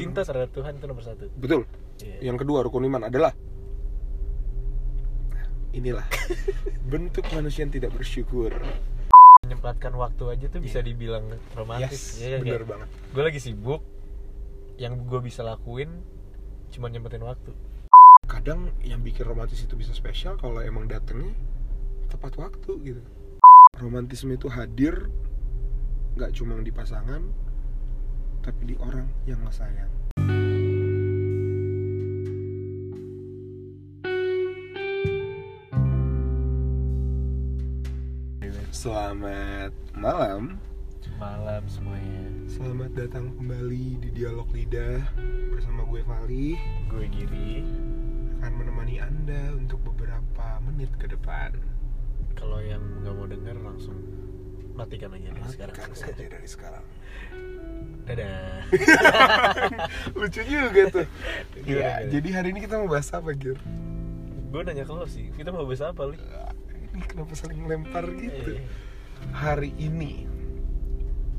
cinta terhadap Tuhan itu nomor satu. Betul. Iya. yang kedua rukun iman adalah inilah. Bentuk manusia yang tidak bersyukur. Menyempatkan waktu aja tuh bisa dibilang romantis. Iya. yes ya, bener banget. Gue lagi sibuk. Yang gue bisa lakuin cuma nyempetin waktu. Kadang yang bikin romantis itu bisa spesial kalau emang datangnya tepat waktu gitu. Romantisme itu hadir nggak cuma di pasangan tapi di orang yang lo sayang. Selamat malam. Malam semuanya. Selamat datang kembali di Dialog Lidah Bersama gue Vali gue Giri. Akan menemani Anda untuk beberapa menit ke depan. Kalau yang nggak mau denger langsung matikan aja dari sekarang. Matikan saja dari sekarang dadah. Lucu juga tuh. Gimana, ya, gimana? Jadi hari ini kita mau bahas apa Gir? gue nanya ke lo sih kita mau bahas apa li? Ini kenapa saling lempar gitu? Eh, Hari ini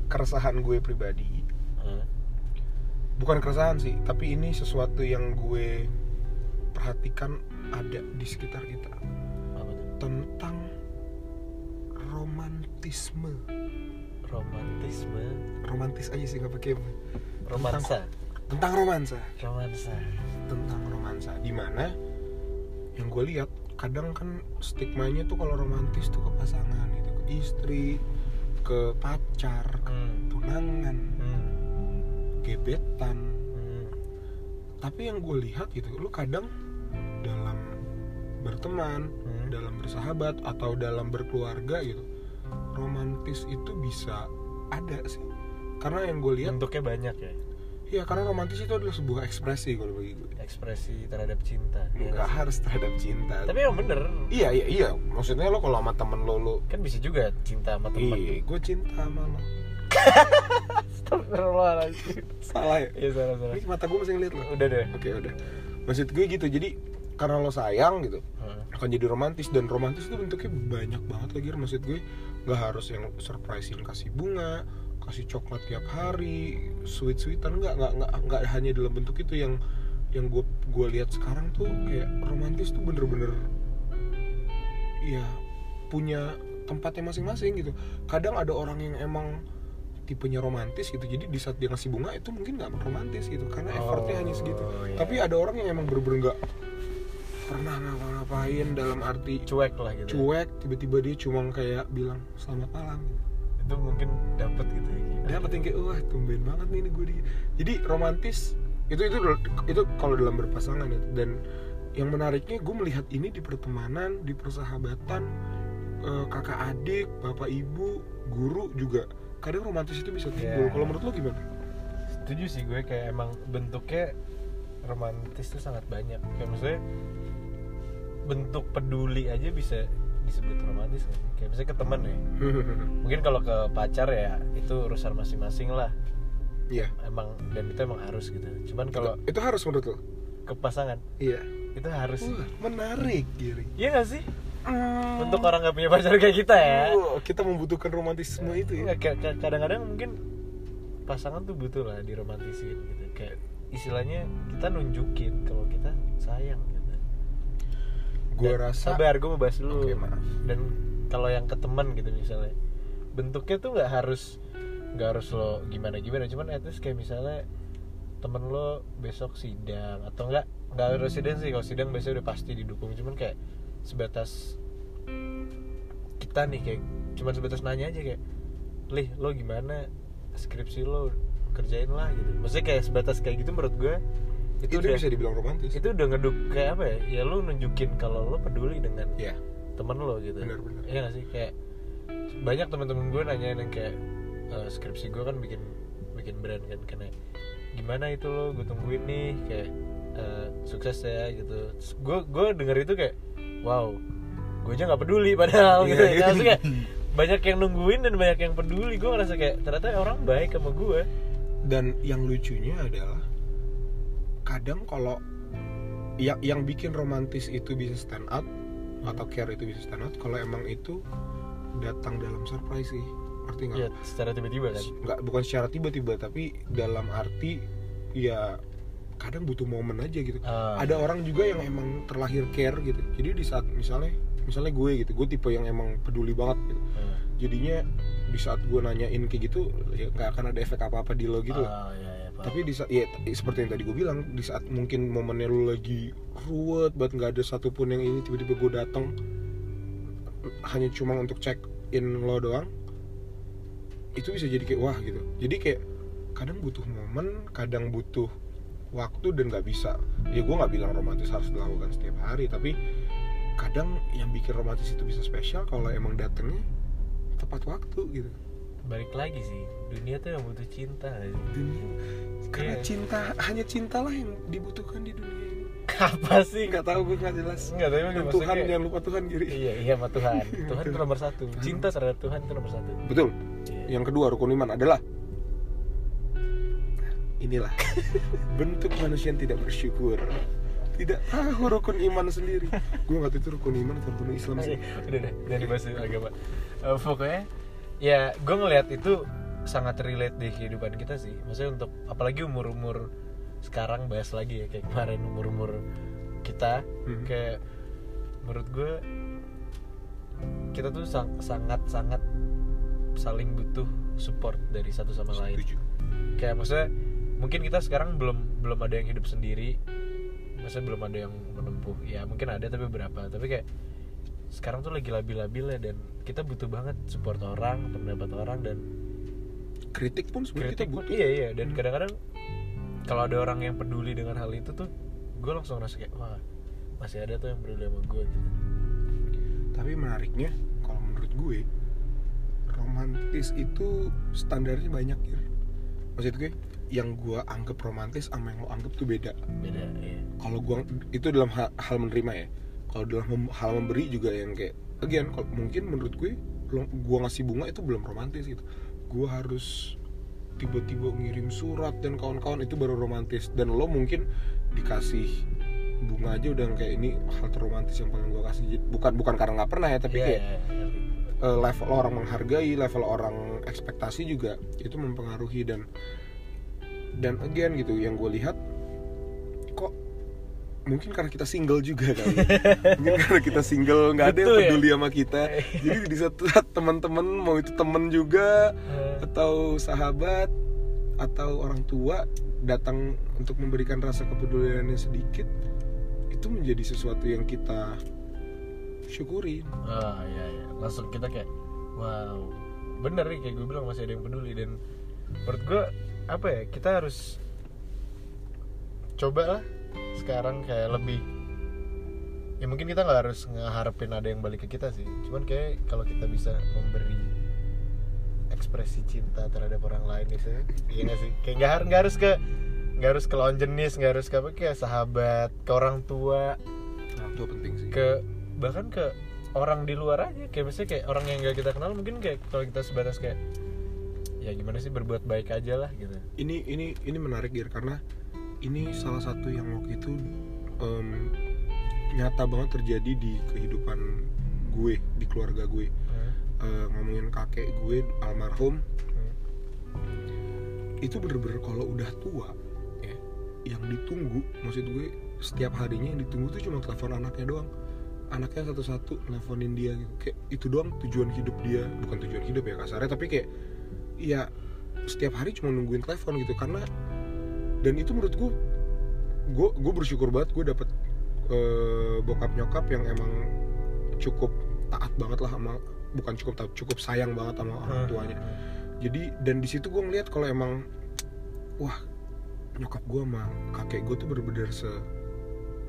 Keresahan gue pribadi eh, Bukan keresahan sih Tapi ini sesuatu yang gue Perhatikan ada di sekitar kita. Tentang Romantisme romantisme Romantis aja sih gak pakai romansa Tentang romansa romansa Tentang romansa Di mana Yang gue lihat Kadang kan stigmanya tuh kalau romantis tuh ke pasangan gitu Ke istri Ke pacar Ke hmm. tunangan Hmm. Gebetan Hmm. tapi yang gue lihat gitu lu kadang dalam berteman Hmm. dalam bersahabat atau dalam berkeluarga gitu romantis itu bisa ada sih. Karena yang gue lihat bentuknya banyak ya? Ya karena romantis itu adalah sebuah ekspresi kalau bagi gue ekspresi terhadap cinta ya nggak nggak sih? harus terhadap cinta. Tapi emang bener. Iya iya iya. Maksudnya lo kalau sama temen lo lo kan bisa juga cinta sama teman iya gue cinta sama lo. Astagfirullahaladzim. Salah ya? Iya salah salah. Ini mata gue masih ngeliat lo. Udah deh. Oke udah. Maksud gue gitu jadi karena lo sayang gitu Hmm. akan jadi romantis. Dan romantis itu bentuknya banyak banget lagi maksud gue nggak harus yang surprisein kasih bunga kasih coklat tiap hari sweet sweetan nggak nggak nggak nggak hanya dalam bentuk itu yang yang gue gue lihat sekarang tuh kayak romantis tuh bener-bener ya punya tempatnya masing-masing gitu kadang ada orang yang emang tipenya romantis gitu jadi di saat dia ngasih bunga itu mungkin nggak romantis gitu karena effortnya hanya segitu Oh, iya. tapi ada orang yang emang bener-bener nggak pernah ngapa-ngapain dalam arti Cuek lah gitu ya. cuek tiba-tiba dia cuma kayak bilang selamat malam. Itu mungkin dapet gitu ya dapat yang kayak wah tumben banget nih ini gue di jadi romantis itu itu itu kalau dalam berpasangan ya. Dan yang menariknya gue melihat ini di pertemanan di persahabatan eh, kakak adik bapak ibu guru juga kadang romantis itu bisa timbul. Iya. kalau menurut lo gimana? Setuju sih gue kayak emang bentuknya romantis tuh sangat banyak. Kayak maksudnya bentuk peduli aja bisa disebut romantis sih? Kayak misalnya ke temen ya. Mungkin kalau ke pacar ya itu urusan masing-masing lah. Iya. Emang dan itu emang harus gitu. Cuman kalau itu harus menurut lo? ke pasangan iya. itu harus. Wah, menarik Giri. Iya gak sih? Untuk orang gak punya pacar kayak kita ya. Wah, kita membutuhkan romantisme itu ya. Kayak- kayak kadang-kadang mungkin pasangan tuh butuh lah diromantisin gitu. Kayak istilahnya kita nunjukin kalau kita sayang gitu. Gue rasa sabar gue mau bahas dulu. Oke, maaf. dan kalau yang ke teman gitu misalnya bentuknya tuh nggak harus nggak harus lo gimana gimana cuman at least kayak misalnya temen lo besok sidang atau enggak nggak harus sidang sih. Kalau sidang biasanya udah pasti didukung. Cuman kayak sebatas kita nih kayak cuman sebatas nanya aja kayak lih lo gimana? Skripsi lo kerjain lah gitu. Maksudnya kayak sebatas kayak gitu menurut gue itu, itu, udah bisa dibilang romantis. itu udah ngeduk kayak apa ya? Ya lo nunjukin kalau lo peduli dengan ya temen lo gitu. Benar-benar. iya gak sih? Kayak banyak teman-teman gue nanyain yang kayak "Eh, skripsi gue kan bikin bikin brand kan karena gimana itu lo gue tungguin nih kayak eh, sukses ya gitu. Gue gue denger itu kayak wow gue aja nggak peduli padahal gitu Iya. ya Maksudnya kayak banyak yang nungguin dan banyak yang peduli. Gue ngerasa kayak ternyata orang baik sama gue dan yang lucunya adalah kadang kalau yang yang bikin romantis itu bisa stand out atau care itu bisa stand out kalau emang itu datang dalam surprise sih. Arti nggak? Ya secara tiba-tiba kan? Nggak bukan secara tiba-tiba tapi dalam arti ya kadang butuh momen aja gitu. Ah, ada orang juga yang emang terlahir care gitu. Jadi di saat misalnya misalnya gue gitu gue tipe yang emang peduli banget gitu ah. jadinya di saat gue nanyain kayak gitu ya nggak akan ada efek apa apa di lo gitu Ah, ya, ya, paham. tapi di saat ya seperti yang tadi gue bilang di saat mungkin momennya lu lagi ruwet banget nggak ada satupun yang ini tiba-tiba gue datang hanya cuma untuk check in lo doang itu bisa jadi kayak wah gitu jadi kayak kadang butuh momen kadang butuh waktu dan nggak bisa ya gue nggak bilang romantis harus dilakukan setiap hari tapi kadang yang bikin romantis itu bisa spesial kalau emang datangnya tepat waktu gitu. Balik lagi sih dunia tuh yang butuh cinta dunia. Karena Iya. cinta hanya cintalah yang dibutuhkan di dunia ini. Apa sih? Nggak tahu gue nggak jelas. Tapi Dan maksudnya Tuhan kayak- jangan lupa Tuhan Giri iya iya sama Tuhan. Tuhan itu nomor satu. Cinta terhadap Tuhan itu nomor satu. Betul. Iya. yang kedua rukun iman adalah inilah. Bentuk manusia yang tidak bersyukur tidak tahu rukun iman sendiri. Gue nggak tahu itu rukun iman atau rukun Islam sih. Udah deh jangan dibahas agama Eh, pokoknya ya gue ngelihat itu sangat relate di kehidupan kita sih. Maksudnya untuk apalagi umur umur sekarang bahas lagi ya kayak kemarin umur umur kita Mhm. kayak menurut gue kita tuh sang- sangat sangat saling butuh support dari satu sama lain. Setuju. Kayak maksudnya mungkin kita sekarang belum belum ada yang hidup sendiri maksudnya belum ada yang menempuh. Ya mungkin ada tapi berapa tapi kayak sekarang tuh lagi labil-labil ya dan kita butuh banget support orang pendapat orang dan kritik pun sebenarnya kita pun butuh. iya iya. Dan Hmm. kadang-kadang kalau ada orang yang peduli dengan hal itu tuh gue langsung ngerasa kayak wah masih ada tuh yang peduli sama gue gitu. Tapi menariknya kalau menurut gue romantis itu standarnya banyak. ya maksud gue yang gue anggap romantis sama yang lo anggap tuh beda. Beda iya. Kalau gua itu dalam hal, hal menerima ya. Kalau dalam mem- hal memberi juga yang kayak again kalau mungkin menurut gue gua ngasih bunga itu belum romantis gitu. Gua harus tiba-tiba ngirim surat dan kawan-kawan itu baru romantis. Dan lo mungkin dikasih bunga aja udah kayak ini hal terromantis yang paling gua kasih. Bukan bukan karena nggak pernah ya tapi Iya, kayak iya, ngerti. Eh, level orang menghargai level orang ekspektasi juga itu mempengaruhi dan dan again gitu yang gue lihat kok mungkin karena kita single juga kali mungkin karena kita single nggak ada yang ya? peduli sama kita. Jadi di satu saat teman-teman mau itu temen juga Eh, atau sahabat atau orang tua datang untuk memberikan rasa kepeduliannya sedikit itu menjadi sesuatu yang kita syukurin Oh iya iya langsung kita kayak wow bener nih kayak gue bilang masih ada yang peduli. Dan menurut gue apa ya kita harus coba lah sekarang kayak lebih ya mungkin kita nggak harus ngeharapin ada yang balik ke kita sih. Cuman kayak kalau kita bisa memberi ekspresi cinta terhadap orang lain itu iya nggak sih? Kayak nggak harus nggak harus ke nggak harus ke lawan jenis nggak harus ke apa kayak sahabat ke orang tua. Orang tua penting sih. Ke bahkan ke orang di luar aja. Kayak misalnya kayak orang yang gak kita kenal mungkin kayak kalau kita sebatas kayak ya gimana sih berbuat baik aja lah gitu. Ini ini ini menarik Gir karena ini salah satu yang waktu itu em, nyata banget terjadi di kehidupan gue di keluarga gue. Eh, ngomongin kakek gue almarhum. Itu bener-bener kalau udah tua ya yang ditunggu maksud gue setiap harinya yang ditunggu tuh cuma telepon anaknya doang anaknya satu-satu nelfonin dia gitu. Kayak itu doang tujuan hidup dia. Bukan tujuan hidup ya kasarnya tapi kayak ya setiap hari cuma nungguin telepon gitu. Karena dan itu menurut gue gue gue bersyukur banget gue dapet eh, bokap nyokap yang emang cukup taat banget lah sama bukan cukup taat cukup sayang banget sama orang tuanya. jadi dan di situ gue ngeliat kalau emang wah nyokap gue sama kakek gue tuh bener-bener se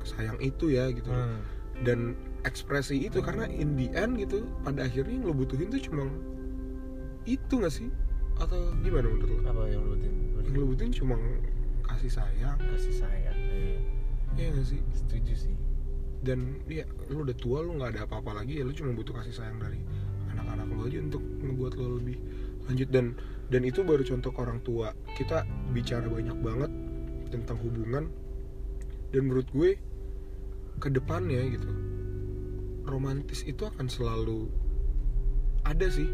sayang itu ya gitu. Hmm. Dan ekspresi itu karena in the end gitu pada akhirnya yang lo butuhin tuh cuma itu gak sih? Atau gimana menurut lo? Apa yang lu butuhin? Yang lo butuhin cuma kasih sayang. Kasih sayang Iya. ya gak sih? Setuju sih. Dan ya lo udah tua lo nggak ada apa-apa lagi ya lo cuma butuh kasih sayang dari anak-anak lo aja untuk ngebuat lo lebih lanjut. Dan dan itu baru contoh orang tua. Kita bicara banyak banget tentang hubungan. Dan menurut gue ke depannya gitu romantis itu akan selalu ada sih.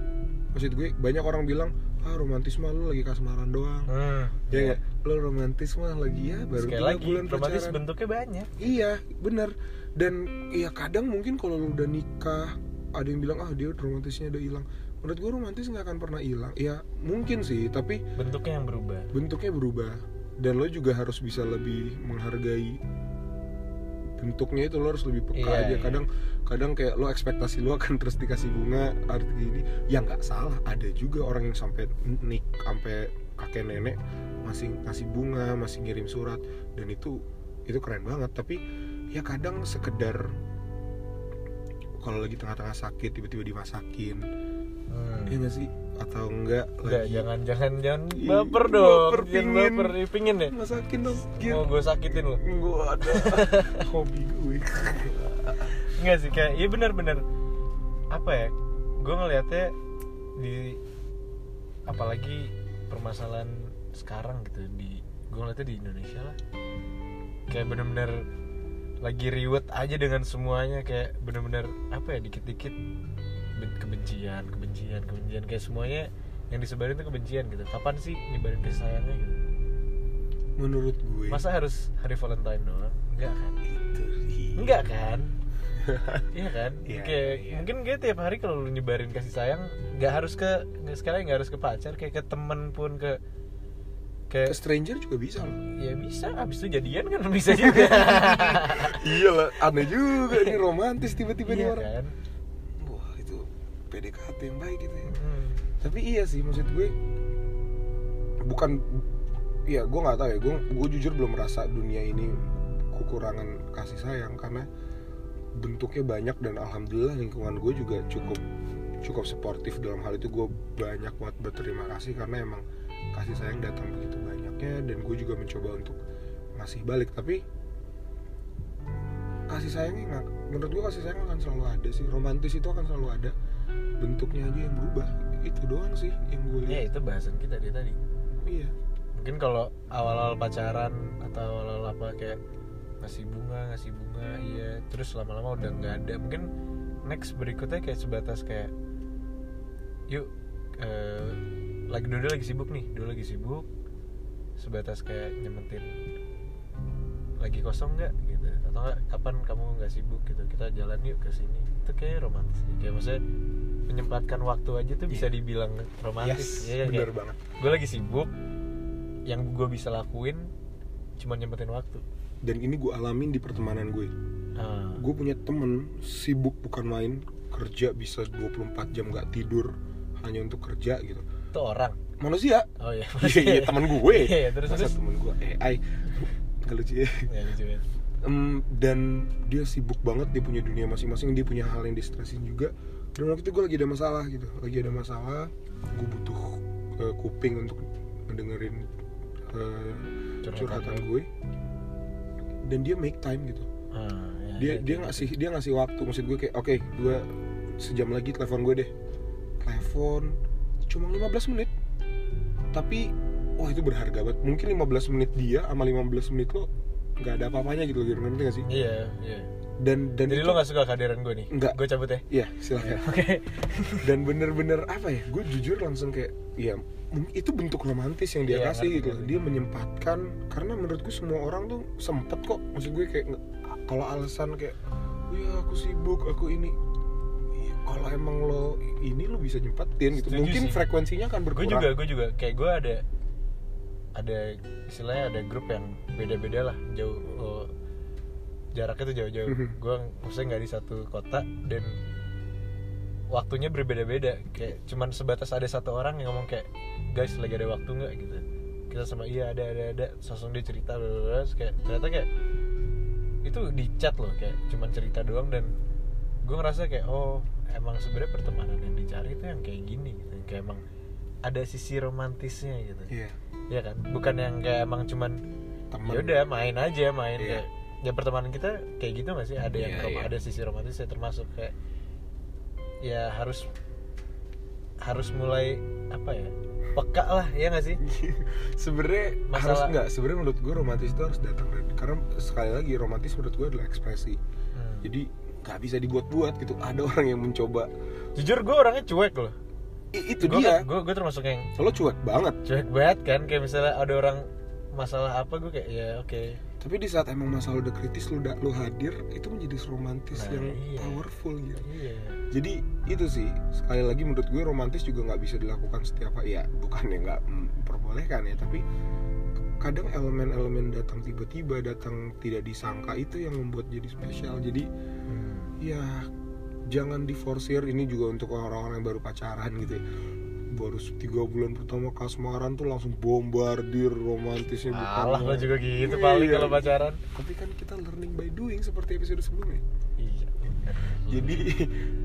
Maksud gue banyak orang bilang ah romantis mah lu lagi kasmaran doang. Hmm. ya nggak? Lo romantis mah lagi ya baru sekali lagi bulan romantis pacaran. bentuknya banyak. Iya bener. Dan ya kadang mungkin kalau lu udah nikah ada yang bilang ah dia romantisnya udah hilang. Menurut gue romantis nggak akan pernah hilang. Ya mungkin sih tapi bentuknya yang berubah. bentuknya berubah. Dan lo juga harus bisa lebih menghargai bentuknya itu lo harus lebih peka Iya, aja. iya. kadang kadang kayak lo ekspektasi lo akan terus dikasih bunga arti ini ya nggak salah ada juga orang yang sampai nik sampai kakek nenek masih ngasih bunga masih ngirim surat. Dan itu itu keren banget. Tapi ya kadang sekedar kalau lagi tengah-tengah sakit tiba-tiba dimasakin. Hmm. ya nggak sih atau enggak Udah, lagi? jangan jangan jangan Ih, baper dong. Baper, jangan pingin. baper pingin deh masakin dong mau gue sakitin lo gue ada hobi gue. Enggak sih kayak iya benar-benar apa ya gue ngelihatnya di apalagi permasalahan sekarang gitu di gue ngeliatnya di Indonesia lah. Kayak bener-bener lagi riwet aja dengan semuanya kayak bener-bener apa ya dikit-dikit kebencian kebencian kebencian kayak semuanya yang disebarin tuh kebencian gitu. Kapan sih nyebarin kasih sayangnya gitu? Menurut gue masa harus hari Valentine doang? Enggak kan? Itu sih. enggak kan? Iya kan? Iya, kayak iya. mungkin gue tiap hari kalau lu nyebarin kasih sayang nggak harus ke nggak sekali nggak harus ke pacar kayak ke temen pun ke ke ke stranger juga bisa loh. Ya bisa abis itu jadian kan bisa juga. Iya lah aneh juga nih romantis tiba-tiba nih iya orang. kan? itu PDKT yang baik gitu ya. Hmm. tapi iya sih maksud gue bukan ya gue nggak tahu ya. Gue gue jujur belum merasa dunia ini kekurangan kasih sayang karena bentuknya banyak dan alhamdulillah lingkungan gue juga cukup cukup sportif. Dalam hal itu gue banyak banget berterima kasih karena emang kasih sayang datang begitu banyaknya dan gue juga mencoba untuk ngasih balik. Tapi kasih sayangnya nggak menurut gue kasih sayang akan selalu ada sih. Romantis itu akan selalu ada bentuknya aja yang berubah. Itu doang sih yang gue ya lihat. itu bahasan kita dari tadi. Iya. Mungkin kalau awal-awal pacaran atau awal-awal apa kayak ngasih bunga ngasih bunga iya. Terus lama-lama udah nggak ada. Mungkin next berikutnya kayak sebatas kayak yuk eh, lagi dulu lagi sibuk nih dulu lagi sibuk. Sebatas kayak nyementin lagi kosong nggak gitu atau kapan kamu nggak sibuk gitu? Kita jalan yuk ke sini. Itu kayak romantis kayak maksudnya menyempatkan waktu aja tuh bisa Iya. dibilang romantis. Yes ya bener Kayak- banget. gue lagi sibuk yang gue bisa lakuin cuma nyempetin waktu. Dan ini gue alamin di pertemanan gue. Ah, gue punya temen sibuk bukan main kerja bisa 24 jam gak tidur hanya untuk kerja gitu. Itu orang? Manusia. Oh iya iya iya temen gue. Iya, terus Masa terus? temen gue AI nggak lucu ya. Ya lucu ya Em, dan dia sibuk banget dia punya dunia masing-masing dia punya hal yang distresin juga. Dan waktu itu gue lagi ada masalah gitu lagi ada masalah. Gue butuh eh, kuping untuk mendengerin eh, Curhatan gue dan dia make time gitu. Ah, ya, dia ya, dia ya. ngasih dia ngasih waktu. Maksud gue kayak oke gue sejam lagi telepon gue deh. Telepon cuma 15 menit. Tapi wah itu berharga banget. Mungkin 15 menit dia sama 15 menit lo nggak ada apa-apanya gitu gitu ngerti gak sih? Iya iya. Dan dan jadi itu- lo gak suka kehadiran gue nih? Nggak. gue cabut ya? Iya silakan. Oke. Dan bener-bener apa ya gue jujur langsung kayak ya itu bentuk romantis yang dia Iya, kasih ngerti, gitu ngerti. dia menyempatkan karena menurutku semua orang tuh sempet kok. Maksud gue kayak kalau alasan kayak ya aku sibuk aku ini Iya, kalau emang lo ini lo bisa nyempetin gitu. Setuju mungkin sih. frekuensinya akan gue berkurang. juga gue juga. Kayak gue ada ada istilahnya ada grup yang beda-beda lah jauh oh, jaraknya tuh jauh-jauh Mhm. gue maksudnya nggak di satu kota dan waktunya berbeda-beda kayak cuman sebatas ada satu orang yang ngomong kayak guys lagi ada waktu nggak gitu kita sama iya ada ada ada langsung dia cerita. Terus kayak ternyata kayak itu di chat loh kayak cuman cerita doang dan gue ngerasa kayak oh emang sebenarnya pertemanan yang dicari itu yang kayak gini gitu kayak emang ada sisi romantisnya gitu. Iya. Iya kan? Bukan yang kayak emang cuman ya udah main aja main Iya. kayak ya pertemanan kita kayak gitu gak sih? Ada yang Iya, rom- iya. ada sisi romantisnya termasuk kayak ya harus harus mulai apa ya peka lah ya gak sih? Sebenarnya harus Masalah- nggak. Sebenarnya menurut gue romantis itu harus datang dari karena sekali lagi romantis menurut gue adalah ekspresi. Hmm. jadi nggak bisa dibuat-buat gitu. Ada orang yang mencoba. Jujur gue orangnya cuek loh itu gue dia. gue gue termasuk yang lo cuek banget. cuek banget kan kayak misalnya ada orang masalah apa gue kayak ya oke. Tapi di saat emang masalah udah kritis lu udah lu hadir itu menjadi romantis Nah, yang iya. powerful gitu. Iya. Jadi itu sih. Sekali lagi menurut gue romantis juga nggak bisa dilakukan setiap hari ya bukannya nggak memperbolehkan ya tapi kadang elemen-elemen datang tiba-tiba datang tidak disangka itu yang membuat jadi spesial. Jadi Hmm. ya jangan diforsir ini juga untuk orang-orang yang baru pacaran gitu ya. Baru tiga bulan pertama kasmaran tuh langsung bombardir romantisnya bukan Alah lo juga gitu Iya. paling kalau pacaran. Tapi kan kita learning by doing seperti episode sebelumnya. Iya. Jadi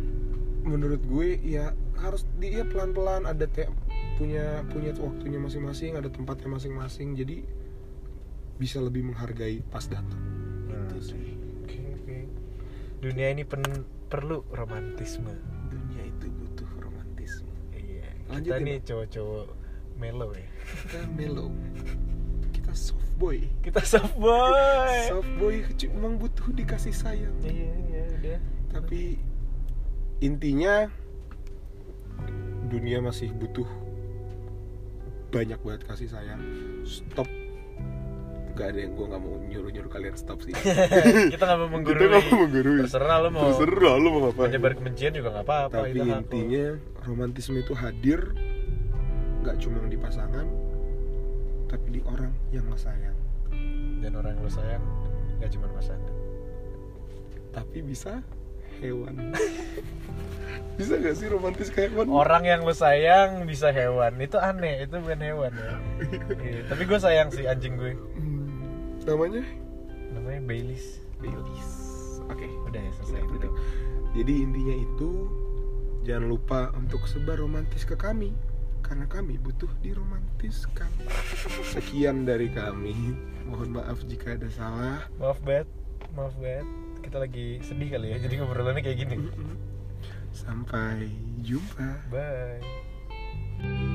menurut gue ya harus dia pelan-pelan ada te- punya punya waktunya masing-masing ada tempatnya masing-masing. Jadi bisa lebih menghargai pas datang. Nah, itu sih. Oke oke. Dunia ini pen- perlu romantisme. Dunia itu butuh romantisme. Iya kita Lanjutin. nih cowok-cowok melo ya. Kita mellow. Kita soft boy. Kita soft boy. Soft boy memang butuh dikasih sayang. Iya iya udah. Tapi intinya dunia masih butuh banyak banget kasih sayang. Stop gak ada yang gue nggak mau nyuruh nyuruh kalian stop sih. Kita nggak mau kita menggurui nggak mau menggurui. Terserah lo mau terserah lu mau ngapain. menyebar kebencian juga nggak apa-apa tapi lo. intinya romantisme itu hadir nggak cuma di pasangan tapi di orang yang lo sayang. Dan orang yang lo sayang nggak cuma pasangan tapi bisa hewan. Bisa gak sih romantis ke hewan? Orang yang lo sayang bisa hewan. Itu aneh itu bukan hewan ya. Iya, tapi gue sayang sih anjing gue. Hmm, namanya? Namanya Baileys. Baileys. Oke. Udah ya selesai itu dong. Jadi intinya itu jangan lupa untuk sebar romantis ke kami. Karena kami butuh diromantiskan. Sekian dari kami. Mohon maaf jika ada salah. maaf banget maaf banget. Kita lagi sedih kali ya jadi ngobrolannya kayak gini. Sampai jumpa. bye